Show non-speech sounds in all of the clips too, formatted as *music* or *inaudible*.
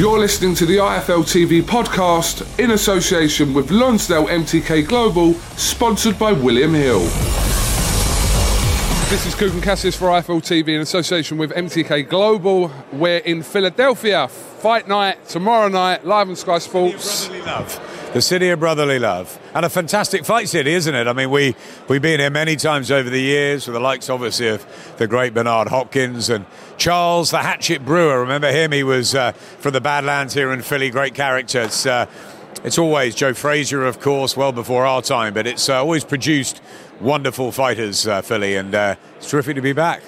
You're listening to the IFL TV podcast in association with Lonsdale MTK Global, sponsored by William Hill. This is Kugan Cassius for IFL TV in association with MTK Global. We're in Philadelphia. Fight night tomorrow night, live on Sky Sports. Love. The city of brotherly love. And a fantastic fight city, isn't it? I mean, we, we've been here many times over the years with the likes, obviously, of the great Bernard Hopkins and Charles, the Hatchet Brewer. Remember him? He was uh, from the Badlands here in Philly. Great character. It's, uh, it's always Joe Frazier, of course, well before our time, but it's uh, always produced wonderful fighters, uh, Philly, and uh, it's terrific to be back.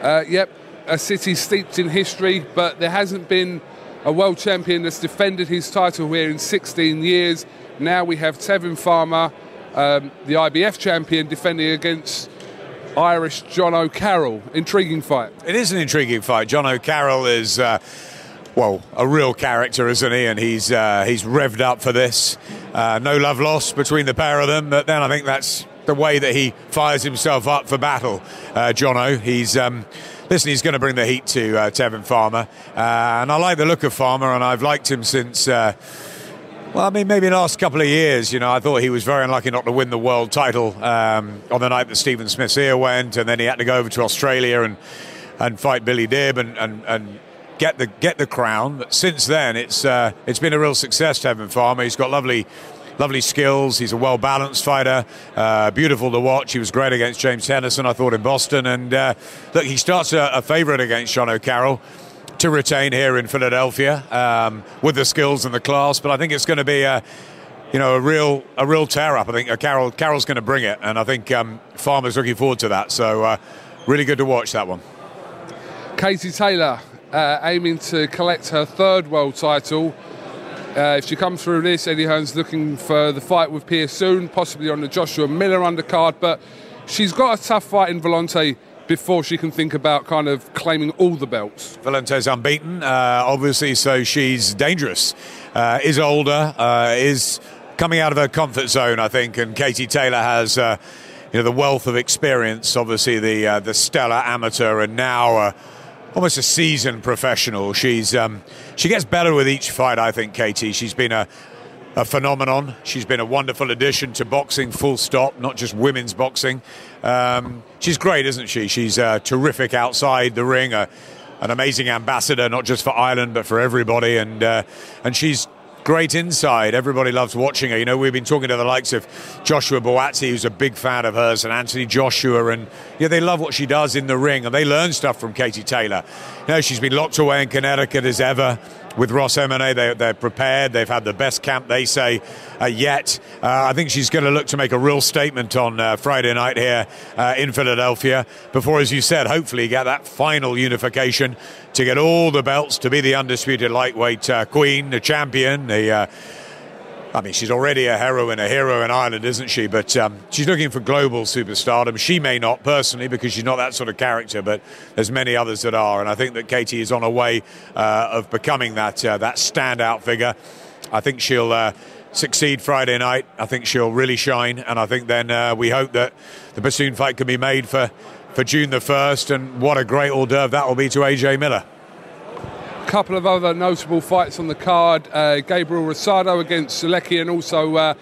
Uh, yep, a city steeped in history, but there hasn't been a world champion that's defended his title here in 16 years. Now we have Tevin Farmer, um, the IBF champion, defending against Irish Jono Carroll. Intriguing fight. It is an intriguing fight. Jono Carroll is. Uh, well, a real character, isn't he? And he's uh, he's revved up for this. Uh, no love lost between the pair of them, but then I think that's the way that he fires himself up for battle. Uh, Jono, he's. Um, listen, he's going to bring the heat to uh, Tevin Farmer, uh, and I like the look of Farmer, and I've liked him since. Uh, well, I mean, maybe the last couple of years, you know, I thought he was very unlucky not to win the world title um, on the night that Stephen Smith's ear went, and then he had to go over to Australia and and fight Billy Dib and, and, and get the get the crown. But since then, it's uh, it's been a real success. Tevin Farmer, he's got lovely. Lovely skills. He's a well balanced fighter. Uh, beautiful to watch. He was great against James Tennyson, I thought, in Boston. And uh, look, he starts a, a favourite against Sean O'Carroll to retain here in Philadelphia um, with the skills and the class. But I think it's going to be a, you know, a real a real tear up. I think Carroll Carroll's going to bring it, and I think um, Farmer's looking forward to that. So uh, really good to watch that one. Katie Taylor uh, aiming to collect her third world title. Uh, if she comes through this, Eddie Hearn's looking for the fight with Persoon, possibly on the Joshua Miller undercard. But she's got a tough fight in Volante before she can think about kind of claiming all the belts. Volante's unbeaten, uh, obviously, so she's dangerous. Uh, is older, uh, is coming out of her comfort zone, I think, and Katie Taylor has. Uh, you know the wealth of experience, obviously the uh, the stellar amateur, and now almost a seasoned professional. She's um, she gets better with each fight. I think Katie. She's been a a phenomenon. She's been a wonderful addition to boxing, full stop, not just women's boxing. Um, she's great, isn't she? She's uh, terrific outside the ring, an amazing ambassador, not just for Ireland, but for everybody. And, uh, and she's great inside. Everybody loves watching her. You know, we've been talking to the likes of Joshua Buatsi, who's a big fan of hers, and Anthony Joshua, and yeah, they love what she does in the ring, and they learn stuff from Katie Taylor. You know, she's been locked away in Connecticut as ever with Ross Enamait. They, they're prepared. They've had the best camp, they say, uh, yet. Uh, I think she's going to look to make a real statement on uh, Friday night here uh, in Philadelphia before, as you said, hopefully get that final unification to get all the belts to be the undisputed lightweight uh, queen, the champion, the. I mean, she's already a heroine, a hero in Ireland, isn't she? But um, she's looking for global superstardom. She may not personally because she's not that sort of character, but there's many others that are. And I think that Katie is on her way uh, of becoming that uh, that standout figure. I think she'll uh, succeed Friday night. I think she'll really shine, and I think then uh, we hope that the Persoon fight can be made for for June the first. And what a great hors d'oeuvre that will be to AJ Miller couple of other notable fights on the card uh, Gabriel Rosado against Sulecki, and also uh,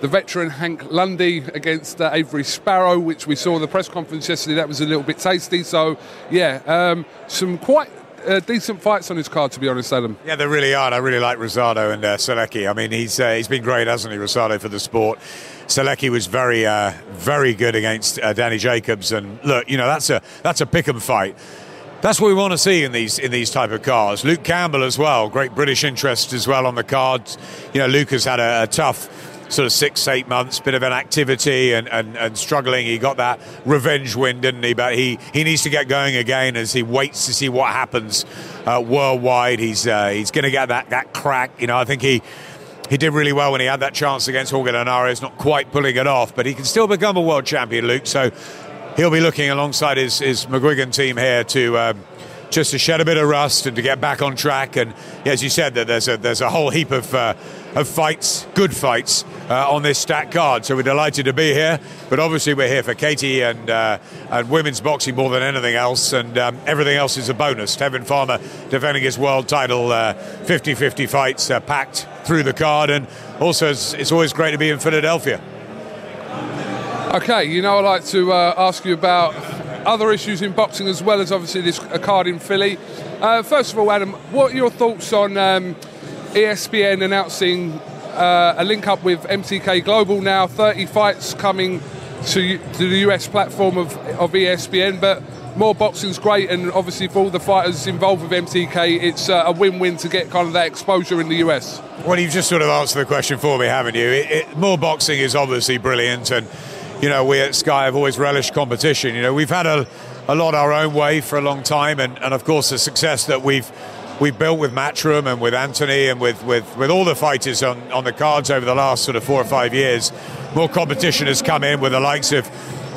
the veteran Hank Lundy against uh, Avery Sparrow, which we saw in the press conference yesterday. That was a little bit tasty. So, yeah, um, some quite uh, decent fights on his card, to be honest, Adam. Yeah, they really are. I really like Rosado and uh, Sulecki. I mean, he's uh, he's been great, hasn't he, Rosado, for the sport. Sulecki was very uh, very good against Danny Jacobs, and look, you know that's a that's a pick 'em fight. That's what we want to see in these in these type of cars. Luke Campbell as well, great British interest as well on the cards. You know, Luke has had a, a tough sort of six, eight months, bit of an activity and, and, and struggling. He got that revenge win, didn't he? But he, he needs to get going again as he waits to see what happens uh, worldwide. He's uh, he's going to get that, that crack. You know, I think he he did really well when he had that chance against Jorge Linares, not quite pulling it off, but he can still become a world champion, Luke. So he'll be looking alongside his, his McGuigan team here to um, just to shed a bit of rust and to get back on track. And as you said, that there's a there's a whole heap of uh, of fights, good fights uh, on this stack card. So we're delighted to be here. But obviously we're here for Katie and uh, and women's boxing more than anything else. And um, everything else is a bonus. Tevin Farmer defending his world title, 50-50 uh, fights uh, packed through the card. And also it's, it's always great to be in Philadelphia. Okay, you know, I'd like to uh, ask you about other issues in boxing as well as obviously this card in Philly. Uh, first of all, Adam, what are your thoughts on um, ESPN announcing uh, a link up with MTK Global now? 30 fights coming to, to the US platform of, of ESPN, but more boxing's great, and obviously for all the fighters involved with MTK, it's uh, a win-win to get kind of that exposure in the US. Well, you've just sort of answered the question for me, haven't you? It, it, more boxing is obviously brilliant, and you know, we at Sky have always relished competition. You know, we've had a, a lot our own way for a long time, and, and of course the success that we've we've built with Matchroom and with Anthony and with, with, with all the fighters on, on the cards over the last sort of four or five years. More competition has come in with the likes of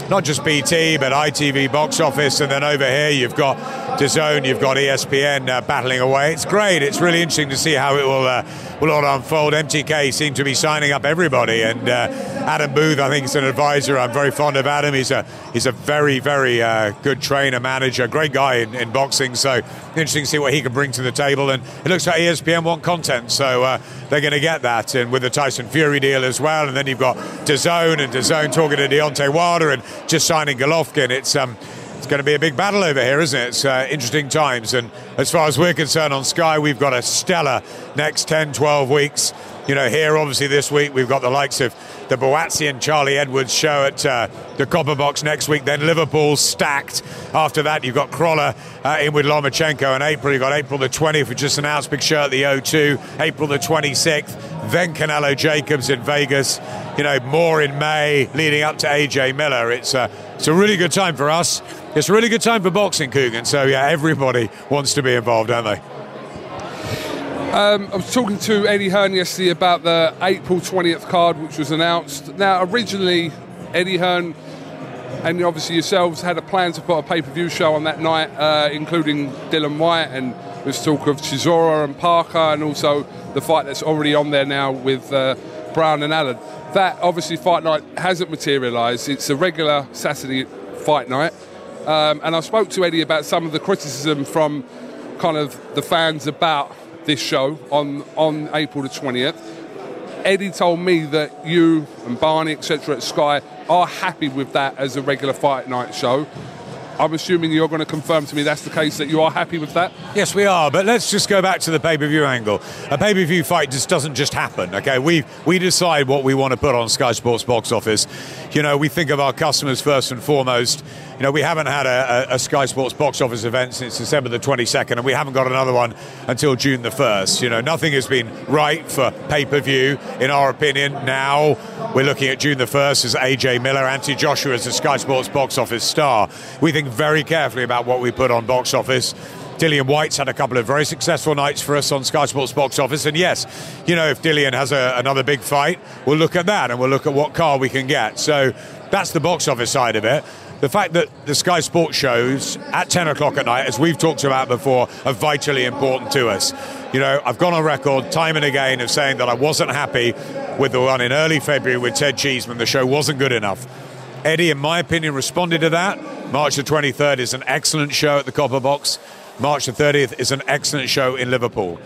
not just BT, but ITV box office, and then over here you've got DAZN, you've got ESPN uh, battling away. It's great. It's really interesting to see how it will uh, will all unfold. MTK seem to be signing up everybody, and uh, Adam Booth, I think, is an advisor. I'm very fond of Adam. He's a he's a very very uh, good trainer, manager, great guy in, in, boxing. So interesting to see what he can bring to the table. And it looks like ESPN want content, so uh, they're going to get that. And with the Tyson Fury deal as well, and then you've got DAZN and DAZN talking to Deontay Wilder and just signing Golovkin. It's um, it's going to be a big battle over here, isn't it? It's uh, interesting times. And as far as we're concerned on Sky, we've got a stellar next 10, 12 weeks. You know, here, obviously, this week, we've got the likes of the Buatsi and Charlie Edwards show at uh, the Copper Box next week. Then Liverpool stacked. After that, you've got Crolla uh, in with Lomachenko in April. You've got April the 20th, we just announced big show at the O2. April the 26th. Then Canelo Jacobs in Vegas. You know, more in May, leading up to AJ Miller. It's, uh, it's a really good time for us. It's a really good time for boxing, Kugan. So, yeah, everybody wants to be involved, don't they? Um, I was talking to Eddie Hearn yesterday about the April 20th card, which was announced. Now, originally, Eddie Hearn and obviously yourselves had a plan to put a pay per view show on that night, uh, including Dillian Whyte and there's talk of Chisora and Parker, and also the fight that's already on there now with uh, Browne and Allen. That obviously fight night hasn't materialised. It's a regular Saturday fight night. Um, and I spoke to Eddie about some of the criticism from kind of the fans about this show on, on April the 20th. Eddie told me that you and Barney, etc., at Sky are happy with that as a regular fight night show. I'm assuming you're going to confirm to me that's the case, that you are happy with that? Yes, we are. But let's just go back to the pay per view angle. A pay per view fight just doesn't just happen, okay? We, we decide what we want to put on Sky Sports box office. You know, we think of our customers first and foremost. You know, we haven't had a, a, Sky Sports box office event since December the 22nd, and we haven't got another one until June the 1st. You know, nothing has been right for pay per view, in our opinion. Now we're looking at June the 1st as AJ Miller, Anthony Joshua as the Sky Sports box office star. We think very carefully about what we put on box office Dillian Whyte's had a couple of very successful nights for us on Sky Sports box office. And yes, you know, if Dillian has a, another big fight, we'll look at that and we'll look at what car we can get. So that's the box office side of it. The fact that the Sky Sports shows at 10 o'clock at night, as we've talked about before, are vitally important to us. You know, I've gone on record time and again of saying that I wasn't happy with the one in early February with Ted Cheeseman. The show wasn't good enough. Eddie, in my opinion, responded to that. March the 23rd is an excellent show at the Copper Box. March the 30th is an excellent show in Liverpool.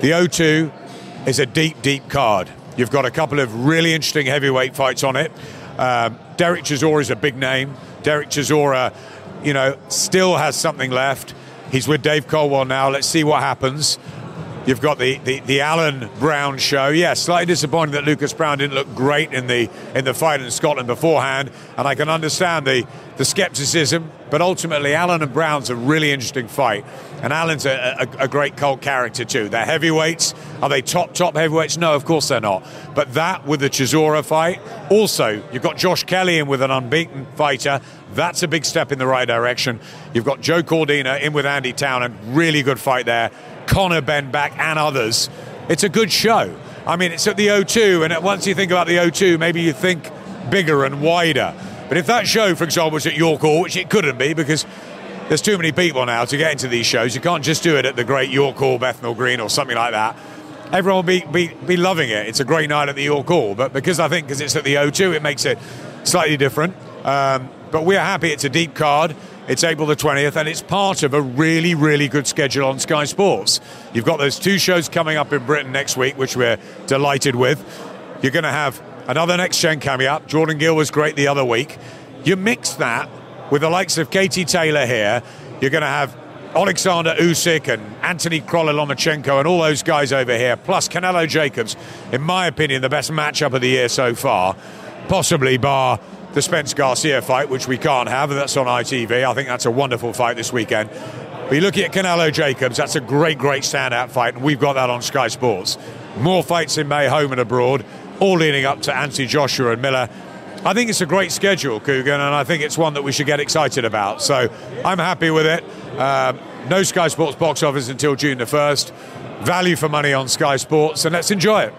The O2 is a deep, deep card. You've got a couple of really interesting heavyweight fights on it. Um, Derek Chisora is a big name. Derek Chisora, you know, still has something left. He's with Dave Coldwell now. Let's see what happens. You've got the, the, the Allen Browne show. Yeah, slightly disappointing that Lucas Browne didn't look great in the in the fight in Scotland beforehand, and I can understand the the skepticism. But ultimately, Allen and Browne's a really interesting fight, and Allen's a, a, a great cult character too. They're heavyweights. Are they top top heavyweights? No, of course they're not. But that with the Chisora fight, also you've got Josh Kelly in with an unbeaten fighter. That's a big step in the right direction. You've got Joe Cordina in with Andy Townend, really good fight there. Conor Benn back and others. It's a good show. I mean, it's at the O2, and once you think about the O2, maybe you think bigger and wider. But if that show, for example, was at York Hall, which it couldn't be because there's too many people now to get into these shows, you can't just do it at the great York Hall, Bethnal Green, or something like that. Everyone will be, be, be loving it. It's a great night at the York Hall, but because I think because it's at the O2, it makes it slightly different. Um, but we're happy it's a deep card. It's April the 20th, and it's part of a really, really good schedule on Sky Sports. You've got those two shows coming up in Britain next week, which we're delighted with. You're going to have another next gen coming up. Jordan Gill was great the other week. You mix that with the likes of Katie Taylor here. You're going to have Alexander Usyk and Anthony Crolla Lomachenko and all those guys over here, plus Canelo Jacobs. In my opinion, the best matchup of the year so far, possibly bar the Spence Garcia fight, which we can't have, and that's on ITV. I think that's a wonderful fight this weekend. But you look at Canelo Jacobs, that's a great, great standout fight, and we've got that on Sky Sports. More fights in May, home and abroad, all leading up to Anthony Joshua and Miller. I think it's a great schedule, Kugan, and I think it's one that we should get excited about. So I'm happy with it. Um, no Sky Sports box office until June the 1st. Value for money on Sky Sports, and let's enjoy it.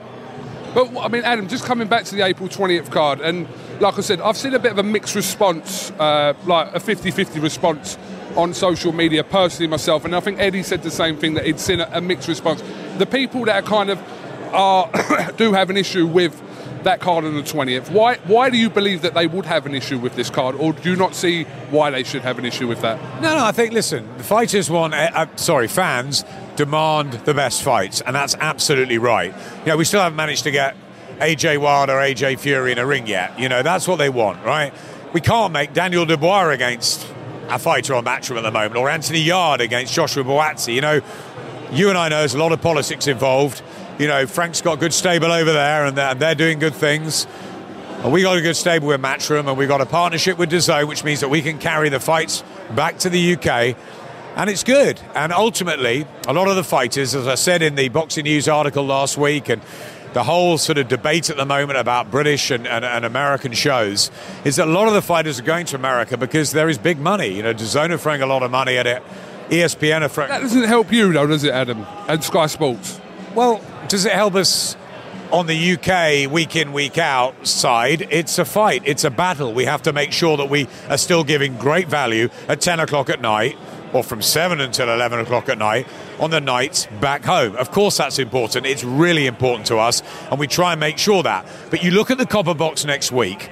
But I mean, Adam, just coming back to the April 20th card, and like I said, I've seen a bit of a mixed response, uh, like a 50 50 response on social media personally myself, and I think Eddie said the same thing that he'd seen a, a mixed response. The people that are kind of are *coughs* do have an issue with that card on the 20th. Why why do you believe that they would have an issue with this card, or do you not see why they should have an issue with that? No, no. I think listen, the fighters want. Uh, uh, sorry, fans demand the best fights, and that's absolutely right. You know, we still haven't managed to get AJ Wilder, AJ Fury in a ring yet. You know, that's what they want, right? We can't make Daniel Dubois against a fighter on Matchroom at the moment, or Anthony Yarde against Joshua Buatsi. You know, you and I know there's a lot of politics involved. You know, Frank's got good stable over there, and they're, they're doing good things. And we got a good stable with Matchroom, and we got a partnership with DAZN, which means that we can carry the fights back to the UK. And it's good. And ultimately, a lot of the fighters, as I said in the Boxing News article last week, and the whole sort of debate at the moment about British and, and, and, American shows is that a lot of the fighters are going to America because there is big money. You know, DAZN are throwing a lot of money at it. ESPN are throwing. That doesn't help you, though, does it, Adam? And Sky Sports. Well, does it help us on the UK week in, week out side? It's a fight, it's a battle. We have to make sure that we are still giving great value at 10 o'clock at night or from 7 until 11 o'clock at night on the nights back home. Of course, that's important. It's really important to us, and we try and make sure that. But you look at the Copper Box next week.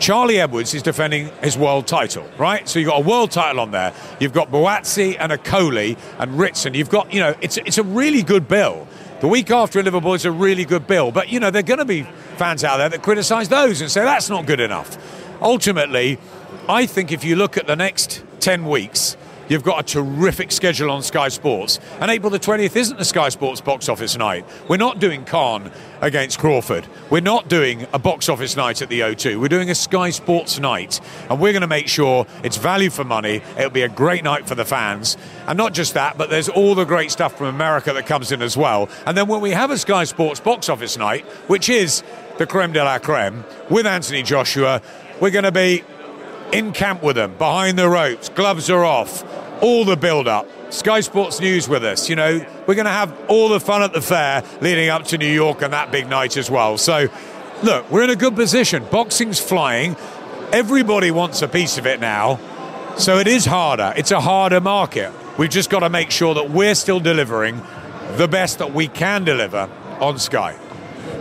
Charlie Edwards is defending his world title, right? So you've got a world title on there. You've got Buatsi and Okolie and Ritson. You've got, you know, it's, it's a really good bill. The week after Liverpool is a really good bill. But, you know, there are going to be fans out there that criticise those and say that's not good enough. Ultimately, I think if you look at the next 10 weeks, You've got a terrific schedule on Sky Sports. And April the 20th isn't the Sky Sports box office night. We're not doing Khan against Crawford. We're not doing a box office night at the O2. We're doing a Sky Sports night. And we're going to make sure it's value for money. It'll be a great night for the fans. And not just that, but there's all the great stuff from America that comes in as well. And then when we have a Sky Sports box office night, which is the creme de la creme, with Anthony Joshua, we're going to be in camp with them, behind the ropes, gloves are off, all the build up. Sky Sports News with us. You know, we're going to have all the fun at the fair leading up to New York and that big night as well. So, look, we're in a good position. Boxing's flying. Everybody wants a piece of it now. So it is harder. It's a harder market. We've just got to make sure that we're still delivering the best that we can deliver on Sky.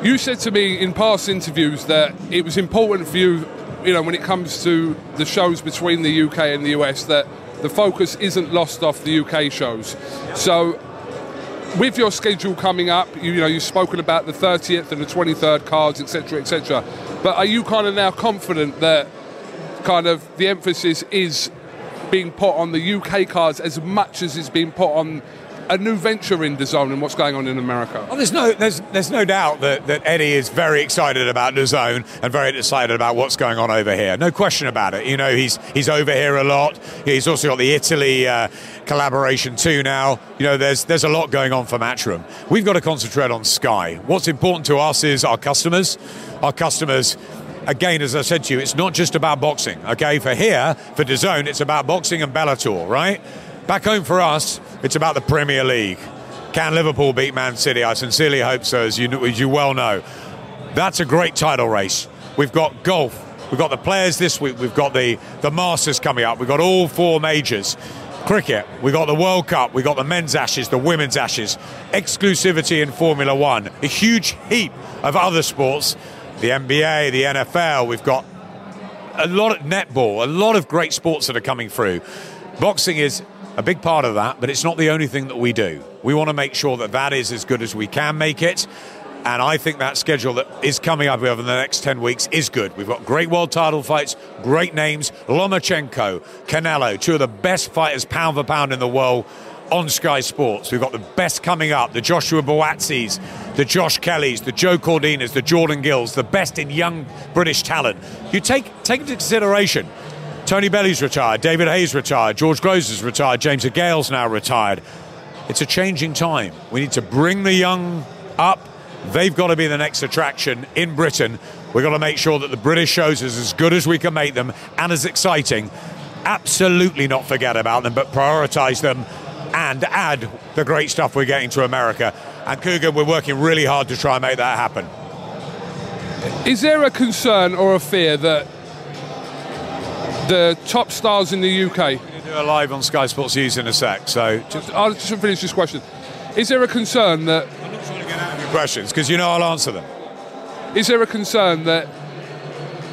You said to me in past interviews that it was important for you, you know, when it comes to the shows between the UK and the US, that the focus isn't lost off the UK shows. So, with your schedule coming up, you, you know, you've spoken about the 30th and the 23rd cards, etc., etc. But are you kind of now confident that kind of the emphasis is being put on the UK cards as much as it's being put on a new venture in DAZN and what's going on in America? Well, there's no, there's, there's no doubt that, that Eddie is very excited about DAZN and very excited about what's going on over here. No question about it. You know, he's he's over here a lot. He's also got the Italy uh, collaboration too now. You know, there's there's a lot going on for Matchroom. We've got to concentrate on Sky. What's important to us is our customers. Our customers again, as I said to you, it's not just about boxing. Okay, for here, for DAZN, it's about boxing and Bellator, right? Back home for us, it's about the Premier League. Can Liverpool beat Man City? I sincerely hope so, as you, as you well know. That's a great title race. We've got golf. We've got the players this week. We've got the, the Masters coming up. We've got all four majors. Cricket. We've got the World Cup. We've got the men's ashes, the women's ashes. Exclusivity in Formula One. A huge heap of other sports. The NBA, the NFL. We've got a lot of netball, a lot of great sports that are coming through. Boxing is a big part of that, but it's not the only thing that we do. We want to make sure that that is as good as we can make it. And I think that schedule that is coming up over the next 10 weeks is good. We've got great world title fights, great names Lomachenko, Canelo, two of the best fighters pound for pound in the world on Sky Sports. We've got the best coming up the Joshua Buatsi's, the Josh Kellys, the Joe Cordinas, the Jordan Gills, the best in young British talent. You take, take into consideration Tony Bellew's retired, David Haye's retired, George Groves retired, James DeGale's now retired. It's a changing time. We need to bring the young up. They've got to be the next attraction in Britain. We've got to make sure that the British shows is as good as we can make them and as exciting. Absolutely not forget about them, but prioritise them and add the great stuff we're getting to America. And Kugan, we're working really hard to try and make that happen. Is there a concern or a fear that the top stars in the UK. We're going to do a live on Sky Sports News in a sec. So just, I'll just finish this question. Is there a concern that I'm not trying to get out of your questions because you know I'll answer them. Is there a concern that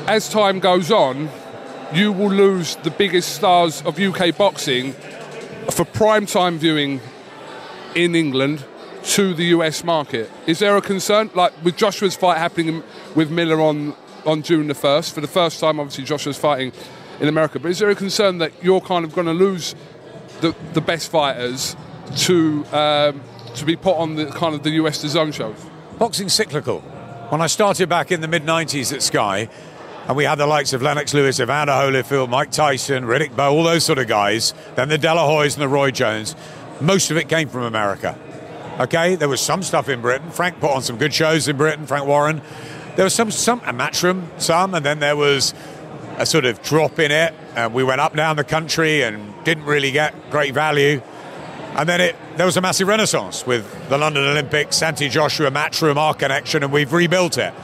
as time goes on, you will lose the biggest stars of UK boxing for prime time viewing in England to the US market? Is there a concern? Like with Joshua's fight happening with Miller on, on June the 1st, for the first time, obviously, Joshua's fighting in America. But is there a concern that you're kind of going to lose the, the best fighters to um, to be put on the kind of the US DAZN shows? Boxing cyclical. When I started back in the mid 90s at Sky, and we had the likes of Lennox Lewis, Evander Holyfield, Mike Tyson, Riddick Bowe, all those sort of guys, then the De La Hoyas and the Roy Jones, most of it came from America. Okay, there was some stuff in Britain. Frank put on some good shows in Britain, Frank Warren. There was some, some, a Matchroom, some, and then there was a sort of drop in it. And we went up down the country and didn't really get great value. And then it there was a massive renaissance with the London Olympics, Santi Joshua, Matchroom, our connection, and we've rebuilt it.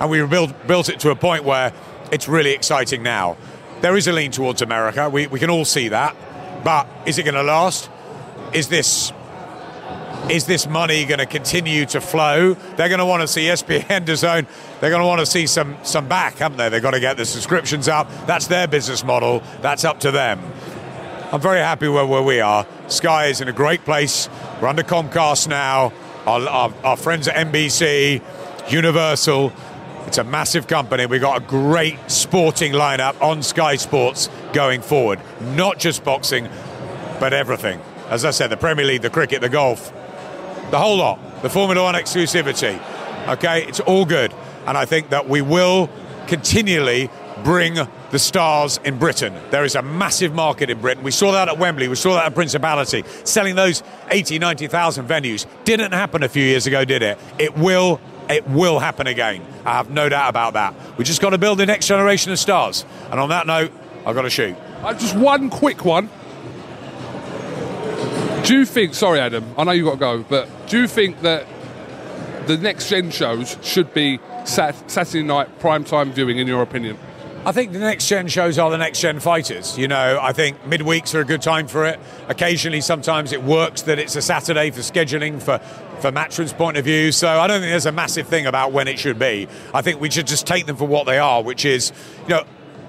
And we rebuilt built it to a point where it's really exciting now. There is a lean towards America. We, we can all see that. But is it going to last? Is this is this money going to continue to flow? They're going to want to see ESPN *laughs* DAZN. They're going to want to see some some back, haven't they? They've got to get the subscriptions up. That's their business model. That's up to them. I'm very happy where, where we are. Sky is in a great place. We're under Comcast now. Our, our, our friends at NBC, Universal. It's a massive company. We've got a great sporting lineup on Sky Sports going forward. Not just boxing, but everything. As I said, the Premier League, the cricket, the golf, the whole lot, the Formula One exclusivity. Okay, it's all good. And I think that we will continually bring the stars in Britain. There is a massive market in Britain. We saw that at Wembley, we saw that at Principality. Selling those 80, 90,000 venues didn't happen a few years ago, did it? It will it will happen again. I have no doubt about that. We just got to build the next generation of stars. And on that note, I've got to shoot. Uh, just one quick one. Do you think? Sorry, Adam. I know you got to go, but do you think that the next gen shows should be sat- Saturday night prime time viewing? In your opinion? I think the next gen shows are the next gen fighters. You know, I think midweeks are a good time for it. Occasionally, sometimes it works that it's a Saturday for scheduling for for Matchroom's point of view. So I don't think there's a massive thing about when it should be. I think we should just take them for what they are, which is, you know,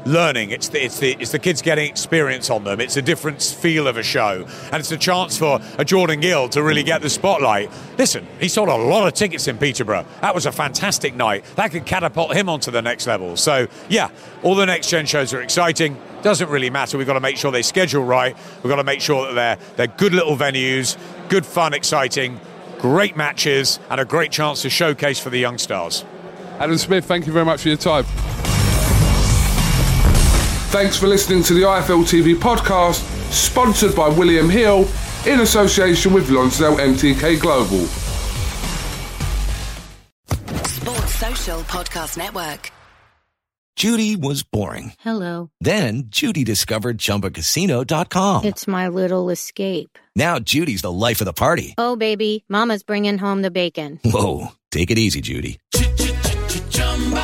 learning. It's the, it's the it's the kids getting experience on them. It's a different feel of a show, and it's a chance for a Jordan Gill to really get the spotlight. Listen, he sold a lot of tickets in Peterborough. That was a fantastic night. That could catapult him onto the next level. So yeah, all the next gen shows are exciting. Doesn't really matter. We've got to make sure they schedule right. We've got to make sure that they're they're good little venues, good fun, exciting, great matches, and a great chance to showcase for the young stars. Adam Smith, thank you very much for your time. Thanks for listening to the IFL TV podcast, sponsored by William Hill in association with Lonsdale MTK Global. Sports Social Podcast Network. Judy was boring. Hello. Then Judy discovered ChumbaCasino.com. It's my little escape. Now Judy's the life of the party. Oh, baby, Mama's bringing home the bacon. Whoa, take it easy, Judy.